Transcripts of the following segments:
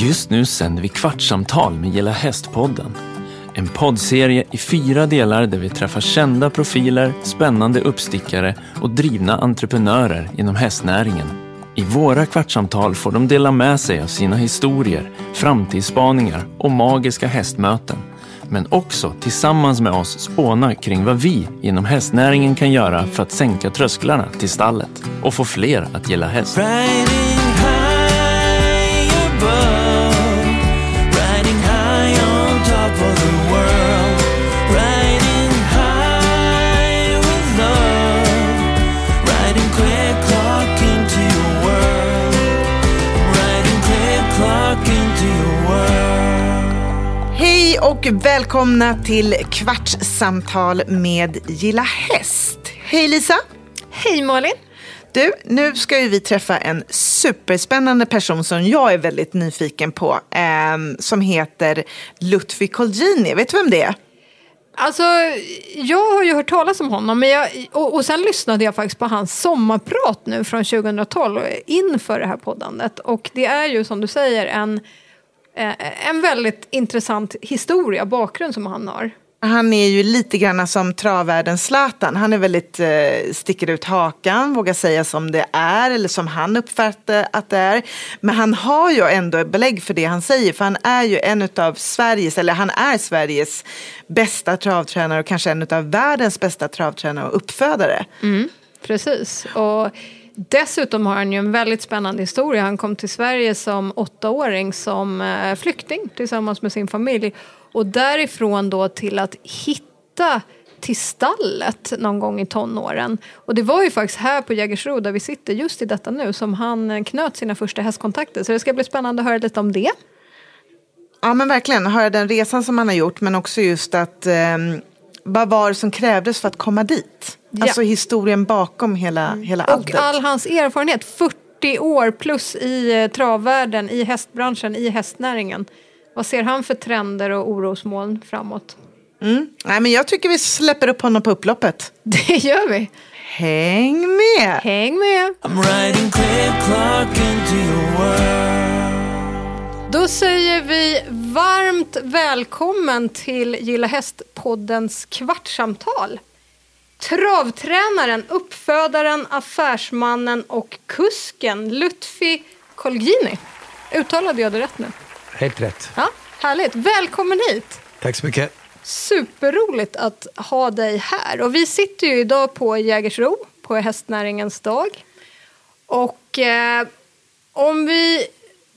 Just nu sänder vi Kvartsamtal med Gilla Hästpodden. En poddserie i fyra delar där vi träffar kända profiler, spännande uppstickare och drivna entreprenörer inom hästnäringen. I våra kvartsamtal får de dela med sig av sina historier, framtidsspaningar och magiska hästmöten. Men också tillsammans med oss spåna kring vad vi inom hästnäringen kan göra för att sänka trösklarna till stallet och få fler att gilla häst. Och välkomna till Kvartssamtal med Gilla Häst. Hej Lisa! Hej Malin! Du, nu ska ju vi träffa en superspännande person som jag är väldigt nyfiken på. ehm, som heter Lutfi Colgjini. Vet du vem det är? Alltså, jag har ju hört talas om honom men jag, och, och sen lyssnade jag faktiskt på hans sommarprat nu från 2012 inför det här poddandet. Och det är ju som du säger en, eh, en väldigt intressant historia, bakgrund som han har. Han är ju lite grann som travvärldens Zlatan. Han är väldigt, eh, sticker ut hakan, vågar säga som det är eller som han uppfattar att det är. Men han har ju ändå belägg för det han säger för han är ju en av Sveriges, eller han är Sveriges bästa travtränare och kanske en av världens bästa travtränare och uppfödare. Precis. Och dessutom har han ju en väldigt spännande historia. Han kom till Sverige som åttaåring som eh, flykting tillsammans med sin familj. Och därifrån då till att hitta till stallet någon gång i tonåren. Och det var ju faktiskt här på Jägersro där vi sitter just i detta nu som han eh, knöt sina första hästkontakter. Så det ska bli spännande att höra lite om det. Ja men verkligen, höra den resan som han har gjort men också just att eh, vad var det som krävdes för att komma dit? Ja. Alltså historien bakom hela, hela Och alltet. all hans erfarenhet, 40 år plus i eh, travvärlden, i hästbranschen, i hästnäringen. Vad ser han för trender och orosmoln framåt? Nej, men jag tycker vi släpper upp honom på upploppet. Det gör vi. Häng med! Häng med! Då säger vi varmt välkommen till Gilla Häst-poddens kvartssamtal. Travtränaren, uppfödaren, affärsmannen och kusken Lutfi Colgjini. Uttalade jag det rätt nu? Helt rätt. Ja, härligt. Välkommen hit! Tack så mycket. Superroligt att ha dig här. Och vi sitter ju idag på Jägersro, på hästnäringens dag. Och eh, om vi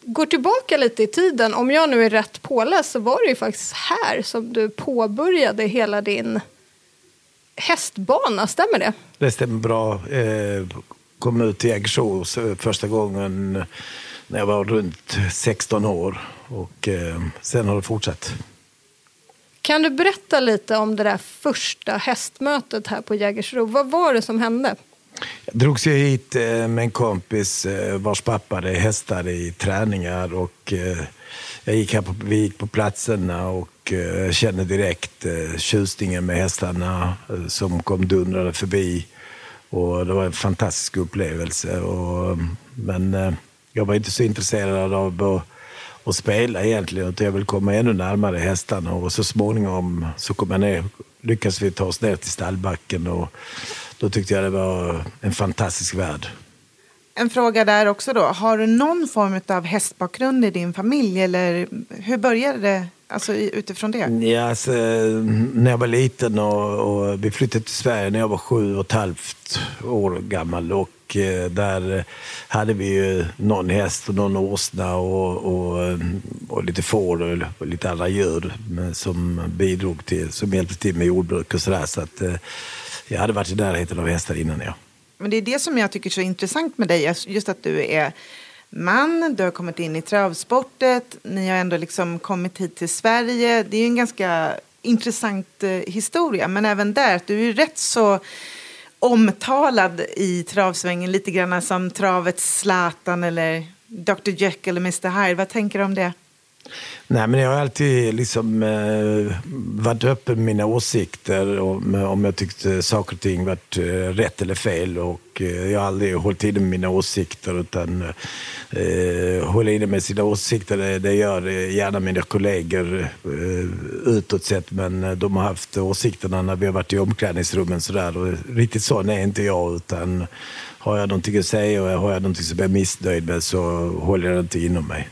går tillbaka lite i tiden, om jag nu är rätt påläst så var det ju faktiskt här som du påbörjade hela din hästbana, stämmer det? Det stämmer bra. Eh, kom ut till Jägersro första gången när jag var runt 16 år. Och eh, sen har det fortsatt. Kan du berätta lite om det där första hästmötet här på Jägersro? Vad var det som hände? Jag drogs ju hit eh, med en kompis eh, vars pappa hade hästar i träningar. Och, eh, jag gick här på, vi gick på platserna och kände direkt tjusningen med hästarna som kom dundrande förbi. Och det var en fantastisk upplevelse. Och, men jag var inte så intresserad av att, att spela egentligen. Utan jag ville komma ännu närmare hästarna. Och så småningom så kom jag ner, lyckades vi ta oss ner till stallbacken. Och då tyckte jag det var en fantastisk värld. En fråga där också då. Har du någon form av hästbakgrund i din familj? Eller hur började det alltså, utifrån det? Ja, alltså, när jag var liten och, och vi flyttade till Sverige när jag var sju och ett halvt år gammal. Och eh, där hade vi ju någon häst och någon åsna och, och, och lite får och, och lite andra djur som bidrog till, som hjälpte till med jordbruk och sådär. Så att, eh, jag hade varit i närheten av hästar innan. Ja. Men det är det som jag tycker är så intressant med dig. Alltså just att du är man, du har kommit in i travsportet, ni har ändå liksom kommit hit till Sverige. Det är ju en ganska intressant eh, historia. Men även där, att du är ju rätt så omtalad i travsvängen. Lite grann som travets Zlatan eller Dr Jekyll eller Mr Hyde. Vad tänker du om det? Nej, men jag har alltid liksom, eh, varit öppen med mina åsikter om, om jag tyckte saker och ting varit eh, rätt eller fel. Och, eh, jag har aldrig hållit inne med mina åsikter utan eh, hålla inne med sina åsikter det, det gör eh, gärna mina kollegor eh, utåt sett men eh, de har haft åsikterna när vi har varit i omklädningsrummen sådär. Och riktigt sån är inte jag utan har jag någonting att säga och har jag någonting som jag är missnöjd med så håller jag det inte inom mig.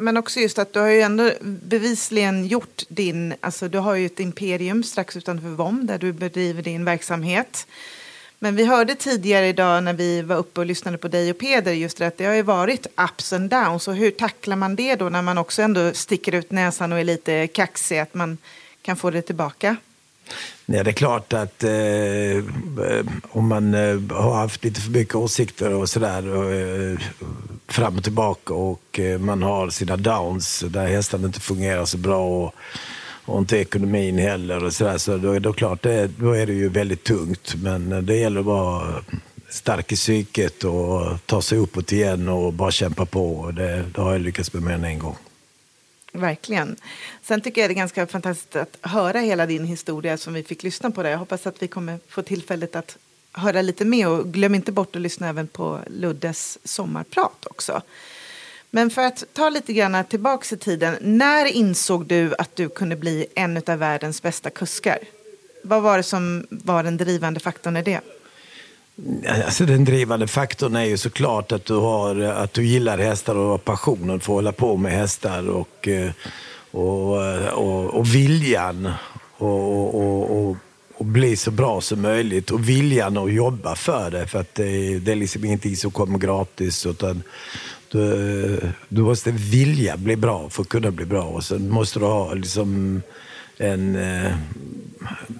Men också just att du har ju ändå bevisligen gjort din, alltså du har ju ett imperium strax utanför VOM där du bedriver din verksamhet. Men vi hörde tidigare idag när vi var uppe och lyssnade på dig och Peder just det att det har ju varit ups and downs. Och hur tacklar man det då när man också ändå sticker ut näsan och är lite kaxig att man kan få det tillbaka? Ja, det är klart att eh, eh, om man eh, har haft lite för mycket åsikter och sådär eh, fram och tillbaka och eh, man har sina downs där hästarna inte fungerar så bra och, och inte ekonomin heller och sådär, så då, då, klart det, då är det ju väldigt tungt. Men eh, det gäller att vara stark i psyket och ta sig uppåt igen och bara kämpa på. Det, det har jag lyckats med mer än en gång. Verkligen. Sen tycker jag det är ganska fantastiskt att höra hela din historia som vi fick lyssna på. Det. Jag hoppas att vi kommer få tillfället att höra lite mer och glöm inte bort att lyssna även på Luddes sommarprat också. Men för att ta lite grann tillbaka i tiden. När insåg du att du kunde bli en av världens bästa kuskar? Vad var det som var den drivande faktorn i det? Alltså den drivande faktorn är ju såklart att du, har, att du gillar hästar och har passionen för att hålla på med hästar och, eh, och, eh, och, och viljan och, och, och, och bli så bra som möjligt och viljan att jobba för det. För att det, det är liksom ingenting som kommer gratis utan du, du måste vilja bli bra för att kunna bli bra och sen måste du ha liksom en eh,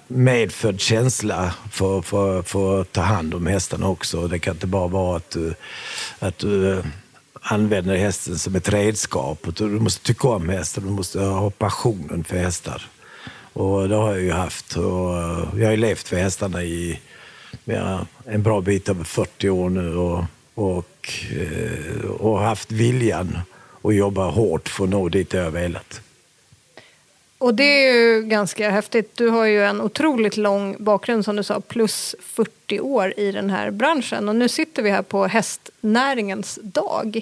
medfödd känsla för, för, för att ta hand om hästarna också. Det kan inte bara vara att du, att du eh, använder hästen som ett redskap. Du måste tycka om hästen, du måste ha passionen för hästar. Och det har jag ju haft. Och eh, jag har ju levt för hästarna i ja, en bra bit över 40 år nu och, och, eh, och haft viljan att jobba hårt för att nå dit jag har velat. Och det är ju ganska häftigt. Du har ju en otroligt lång bakgrund som du sa, plus 40 år i den här branschen. Och nu sitter vi här på hästnäringens dag.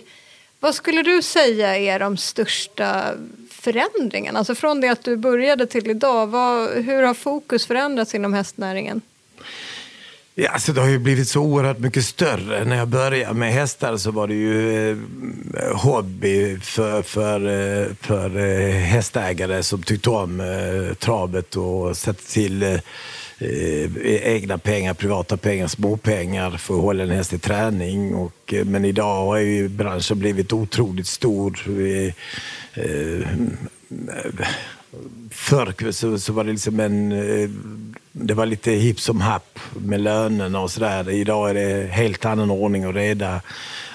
Vad skulle du säga är de största förändringarna? Alltså från det att du började till idag, vad, hur har fokus förändrats inom hästnäringen? Ja, alltså det har ju blivit så oerhört mycket större. När jag började med hästar så var det ju eh, hobby för, för, eh, för eh, hästägare som tyckte om eh, travet och satte till eh, eh egna pengar, privata pengar, småpengar för att hålla en häst i träning. Och, eh, men idag har ju branschen blivit otroligt stor. Vi, eh, mm, eh, förr så, så var det liksom en... Det var lite hipp som happ med lönerna och sådär. Idag är det helt annan ordning och reda.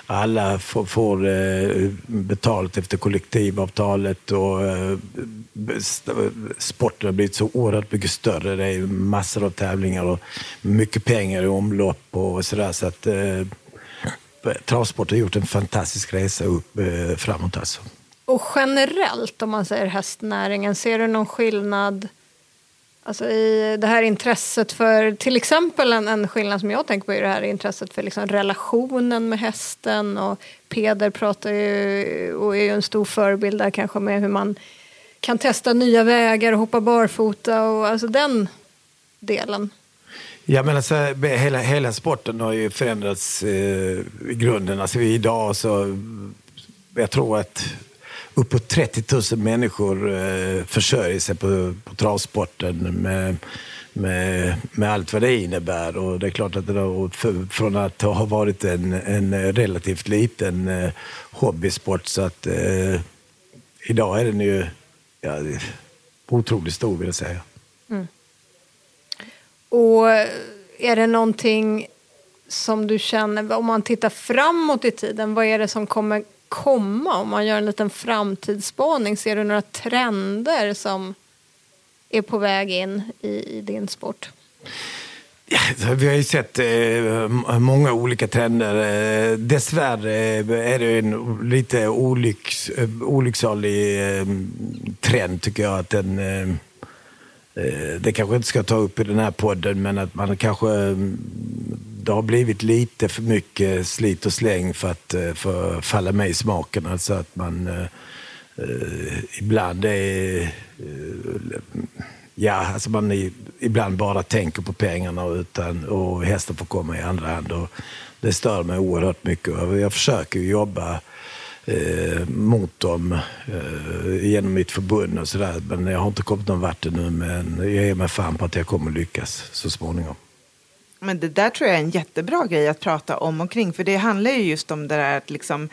Alla får, får betalt efter kollektivavtalet och eh, sporten har blivit så oerhört mycket större. Det är massor av tävlingar och mycket pengar i omlopp och sådär. Så att eh, travsport har gjort en fantastisk resa upp eh, framåt alltså. Och generellt om man säger hästnäringen, ser du någon skillnad alltså i det här intresset för till exempel en, en skillnad som jag tänker på är det här intresset för liksom relationen med hästen och Peder pratar ju och är ju en stor förebild där kanske med hur man kan testa nya vägar och hoppa barfota och alltså den delen. Ja, men alltså, hela, hela sporten har ju förändrats eh, i grunden. Alltså, idag så, jag tror att uppåt 30 000 människor eh, försörjer sig på, på travsporten med, med, med allt vad det innebär. Och det är klart att det då, för, från att ha varit en, en relativt liten eh, hobbysport så att eh, idag är den ju ja, otroligt stor vill jag säga. Mm. Och eh, är det någonting som du känner, om man tittar framåt i tiden, vad är det som kommer komma? Om man gör en liten framtidsspaning, ser du några trender som är på väg in i, i din sport? Ja, vi har ju sett eh, många olika trender. Eh, dessvärre eh, är det en lite olycks, eh, olycksalig eh, trend tycker jag. att den, eh, eh, Det kanske inte ska ta upp i den här podden, men att man kanske mm, det har blivit lite för mycket slit och släng för att eh, för falla mig i smaken. Alltså att man eh, eh, ibland är... Eh, ja, alltså man är, ibland bara tänker på pengarna utan, och hästen får komma i andra hand. Och det stör mig oerhört mycket. Jag försöker jobba eh, mot dem eh, genom mitt förbund och sådär. Men jag har inte kommit någon vart ännu. Men jag ger mig fan på att jag kommer lyckas så småningom. Men det där tror jag är en jättebra grej att prata om och kring. För det handlar ju just om det där att liksom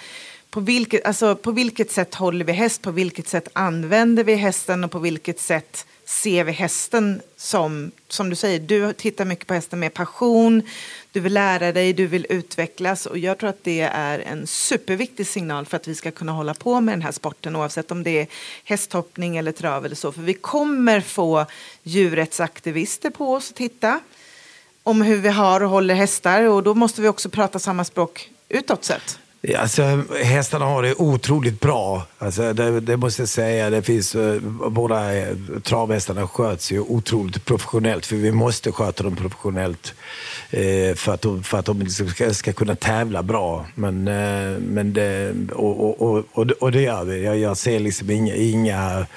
på vilket, alltså på vilket sätt håller vi häst, på vilket sätt använder vi hästen och på vilket sätt ser vi hästen som, som du säger, du tittar mycket på hästen med passion, du vill lära dig, du vill utvecklas och jag tror att det är en superviktig signal för att vi ska kunna hålla på med den här sporten oavsett om det är hästhoppning eller trav eller så. För vi kommer få djurrättsaktivister på oss att titta om hur vi har och håller hästar och då måste vi också prata samma språk utåt sett. Alltså, hästarna har det otroligt bra. Alltså, det, det måste jag säga. Det finns, eh, båda eh, travhästarna sköts ju otroligt professionellt. För vi måste sköta dem professionellt eh, för att de, för att de liksom ska, ska kunna tävla bra. Men, eh, men det, och, och, och, och, det gör vi. Jag, jag ser liksom inga, inga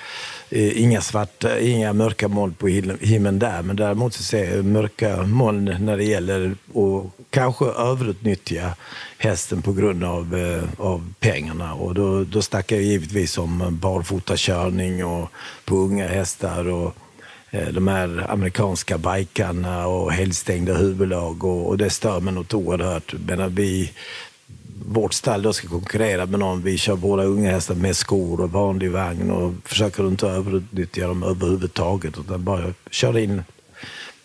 Eh, inga svarta, eh, inga mörka moln på himlen där, men däremot så ser jag mörka moln när det gäller att kanske överutnyttja hästen på grund av, eh, av pengarna. Och då, då snackar jag givetvis om barfotakörning och på unga hästar och de här amerikanska bikarna och helstängda huvudlag och, och det stör mig något oerhört. Men vi, vårt stall då ska konkurrera med någon. Vi kör våra unga hästar med skor och vanlig vagn och försöker inte överutnyttja dem överhuvudtaget utan bara köra in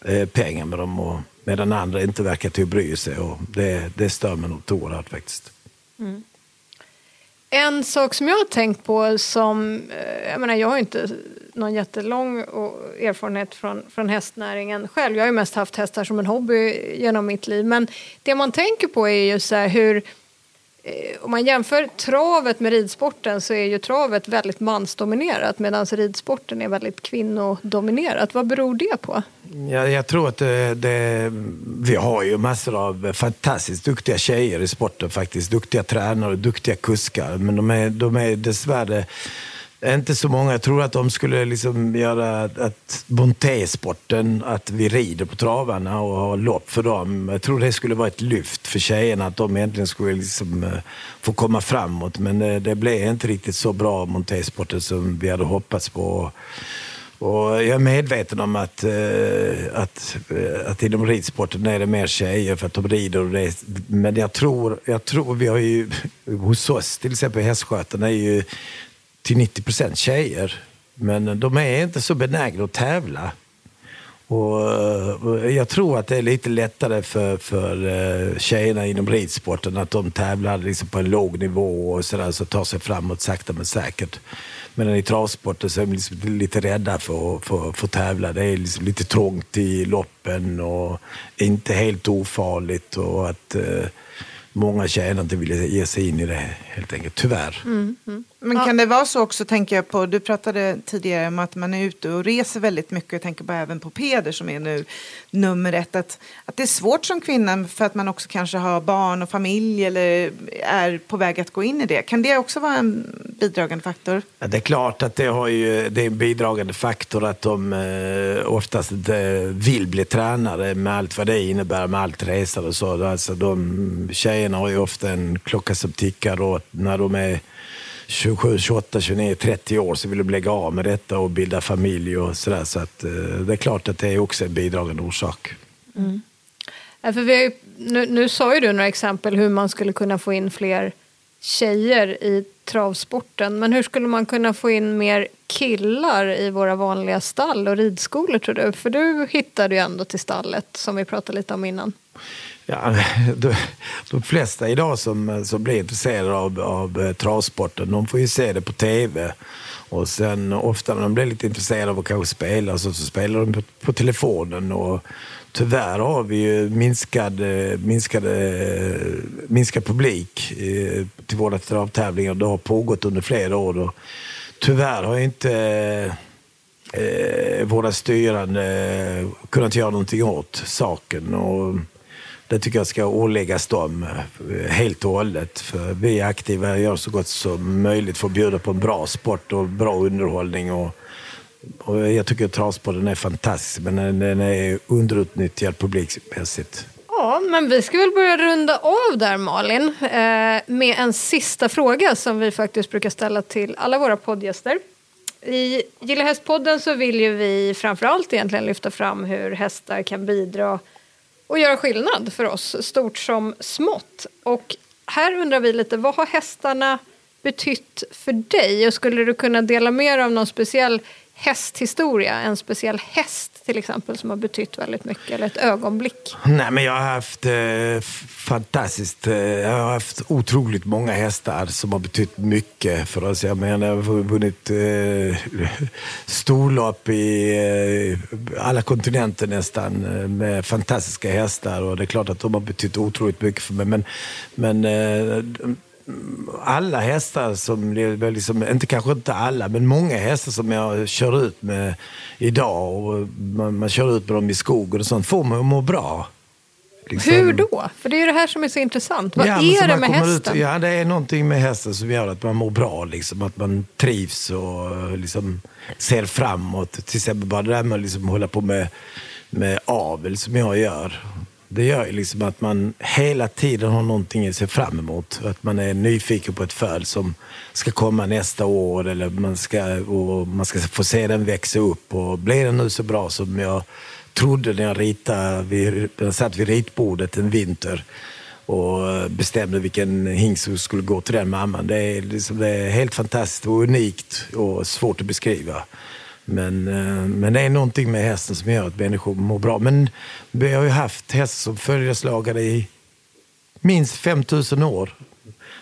eh, pengar med dem och medan andra inte verkar till att bry sig. Och det, det stör mig något oerhört faktiskt. Mm. En sak som jag har tänkt på som, eh, jag menar jag har inte någon jättelång erfarenhet från, från hästnäringen själv. Jag har ju mest haft hästar som en hobby genom mitt liv. Men det man tänker på är ju så hur Eh, om man jämför travet med ridsporten så är ju travet väldigt mansdominerat medan ridsporten är väldigt kvinnodominerat. Vad beror det på? Ja, jag tror att det, det, vi har ju massor av fantastiskt duktiga tjejer i sporten faktiskt. Duktiga tränare och duktiga kuskar. Men de är, de är dessvärre inte så många. Jag tror att de skulle liksom göra att montésporten, att vi rider på travarna och har lopp för dem. Jag tror det skulle vara ett lyft för tjejerna, att de egentligen skulle liksom eh, få komma framåt. Men det, det blev inte riktigt så bra montésporten som vi hade hoppats på. Och jag är medveten om att, eh, att, att inom ridsporten är det mer tjejer för att de rider. Och det, men jag tror, jag tror, vi har ju hos oss, till exempel hästskötarna är ju till 90 procent tjejer. Men de är inte så benägna att tävla. Och jag tror att det är lite lättare för, för eh, tjejerna inom ridsporten att de tävlar liksom på en låg nivå och sådär, så tar sig framåt sakta men säkert. Medan i travsporten så är de liksom lite rädda för att för, för tävla. Det är liksom lite trångt i loppen och inte helt ofarligt. och att eh, många tjejer inte vill ge sig in i det helt enkelt, tyvärr. Mm, mm. Men kan det vara så också, tänker jag på, du pratade tidigare om att man är ute och reser väldigt mycket, jag tänker på även på Peder som är nu nummer ett, att, att det är svårt som kvinna för att man också kanske har barn och familj eller är på väg att gå in i det. Kan det också vara en bidragande faktor? Ja, det är klart att det, har ju, det är en bidragande faktor att de eh, oftast inte vill bli tränare med allt vad det innebär, med allt resande och så. Alltså de tjejerna har ju ofta en klocka som tickar och när de är 27, 28, 29, 30 år så vill de lägga av med detta och bilda familj och sådär. Så att, eh, det är klart att det är också en bidragande orsak. Mm. Ja, för vi, nu, nu sa ju du några exempel hur man skulle kunna få in fler tjejer i travsporten. Men hur skulle man kunna få in mer killar i våra vanliga stall och ridskolor tror du? För du hittade ju ändå till stallet som vi pratade lite om innan. Ja, de, de flesta idag som, som blir intresserade av, av eh, travsporten, de får ju se det på tv. Och sen ofta när de blir lite intresserade av att kanske spela så, så spelar de på, på telefonen. Och tyvärr har vi ju minskad, eh, minskad, eh, minskad publik till våra travtävlingar. Det har pågått under flera år. Och tyvärr har inte eh, våra styrande kunnat göra någonting åt saken. Och det tycker jag ska åläggas dem eh, helt och hållet. För vi är aktiva och gör så gott som möjligt för att bjuda på en bra sport och bra underhållning. Och och jag tycker att travsporten är fantastisk, men den är underutnyttjad publikmässigt. Ja, men vi ska väl börja runda av där Malin eh, med en sista fråga som vi faktiskt brukar ställa till alla våra poddgäster. I Gilla Hästpodden så vill ju vi framförallt egentligen lyfta fram hur hästar kan bidra och göra skillnad för oss, stort som smått. Och här undrar vi lite, vad har hästarna betytt för dig? Och skulle du kunna dela med dig av någon speciell hästhistoria, en speciell häst till exempel som har betytt väldigt mycket, eller ett ögonblick? Nej, men jag har haft eh, fantastiskt, eh, jag har haft otroligt många hästar som har betytt mycket för oss. Jag menar, jag har vunnit eh, storlopp i eh, alla kontinenter nästan eh, med fantastiska hästar och det är klart att de har betytt otroligt mycket för mig. Men, men eh, alla hästar som, liksom, inte kanske inte alla, men många hästar som jag kör ut med idag och man, man kör ut med dem i skogen och sånt, får man att må bra. Liksom. Hur då? För det är ju det här som är så intressant. Vad ja, är det med hästen? Ut, ja, det är någonting med hästen som gör att man mår bra. Liksom, att man trivs och liksom, ser framåt. Till exempel bara det där med att liksom, hålla på med, med avel som jag gör. Det gör ju liksom att man hela tiden har någonting att se fram emot. Att man är nyfiken på ett föl som ska komma nästa år eller man ska, och man ska få se den växa upp. Och blir den nu så bra som jag trodde när jag ritade, vid, jag satt vid ritbordet en vinter och bestämde vilken hingst som skulle gå till den mamman. Det är, liksom, det är helt fantastiskt och unikt och svårt att beskriva. Men, eh, men det är någonting med hästen som gör att människor mår bra. Men vi har ju haft hästar som följeslagare i minst 5000 år.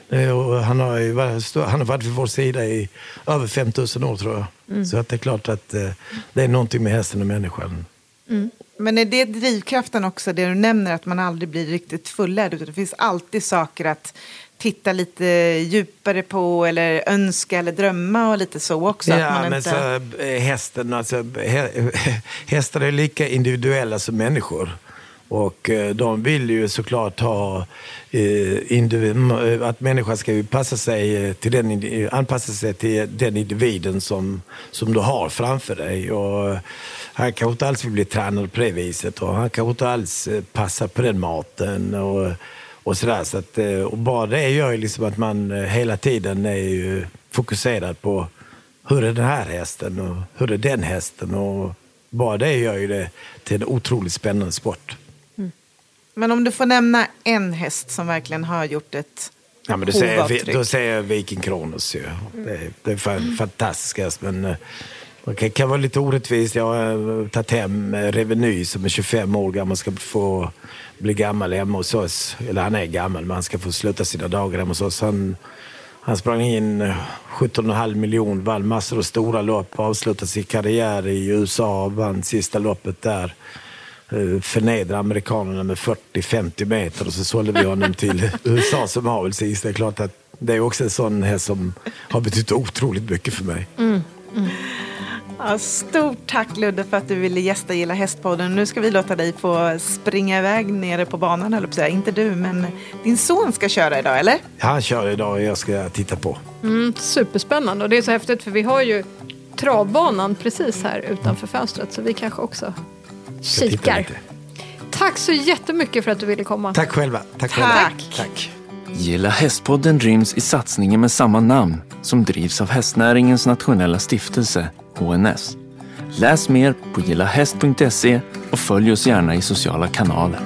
Eh, han har, varit, han har varit vid vår sida i över 5000 år tror jag. Mm. Så att det är klart att eh, det är någonting med hästen och människan. Mm. Men är det drivkraften också, det du nämner, att man aldrig blir riktigt fullärd? Utan det finns alltid saker att titta lite djupare på eller önska eller drömma och lite så också? Ja, men inte... så, eh, hästen, alltså, hästar är lika individuella som människor. Och eh, de vill ju såklart ha eh, att människan ska passa sig till den, anpassa sig till den individen som, som du har framför dig. Och han kanske inte alls vill bli tränad på det viset och han kanske inte alls passar på den maten. Och, och sådär. Så att, eh, och bara det gör ju liksom att man eh, hela tiden är fokuserad på hur är den här hästen och hur är den hästen. Och bara det gör ju det till en otroligt spännande sport. Mm. Men om du får nämna en häst som verkligen har gjort ett Ja, men då, säger, då säger jag Viking Kronos. Ja. Det, det är en fantastisk häst. Men eh, det kan vara lite orättvist. Jag har tagit hem Reveny som är 25 år gammal. Ska få bli gammal hemma hos oss. Eller han är gammal, men han ska få sluta sina dagar hemma hos oss. Han, han sprang in 17,5 miljoner, vann massor av stora lopp, avslutade sin karriär i USA, vann sista loppet där. Eh, förnedrade amerikanerna med 40-50 meter och så sålde vi honom till USA som avelshingst. Det är klart att det är också en sån häst som har betytt otroligt mycket för mig. Mm. Ja, stort tack Ludde för att du ville gästa Gilla Hästpodden. Nu ska vi låta dig få springa iväg nere på banan, eller säga. Inte du, men din son ska köra idag, eller? Han kör idag och jag ska titta på. Mm, superspännande och det är så häftigt för vi har ju travbanan precis här utanför fönstret så vi kanske också kikar. Tack så jättemycket för att du ville komma. Tack själva. Tack. Själva. Tack. Tack. Gilla Hästpodden ryms i satsningen med samma namn som drivs av hästnäringens nationella stiftelse HNS. Läs mer på gillahäst.se och följ oss gärna i sociala kanaler.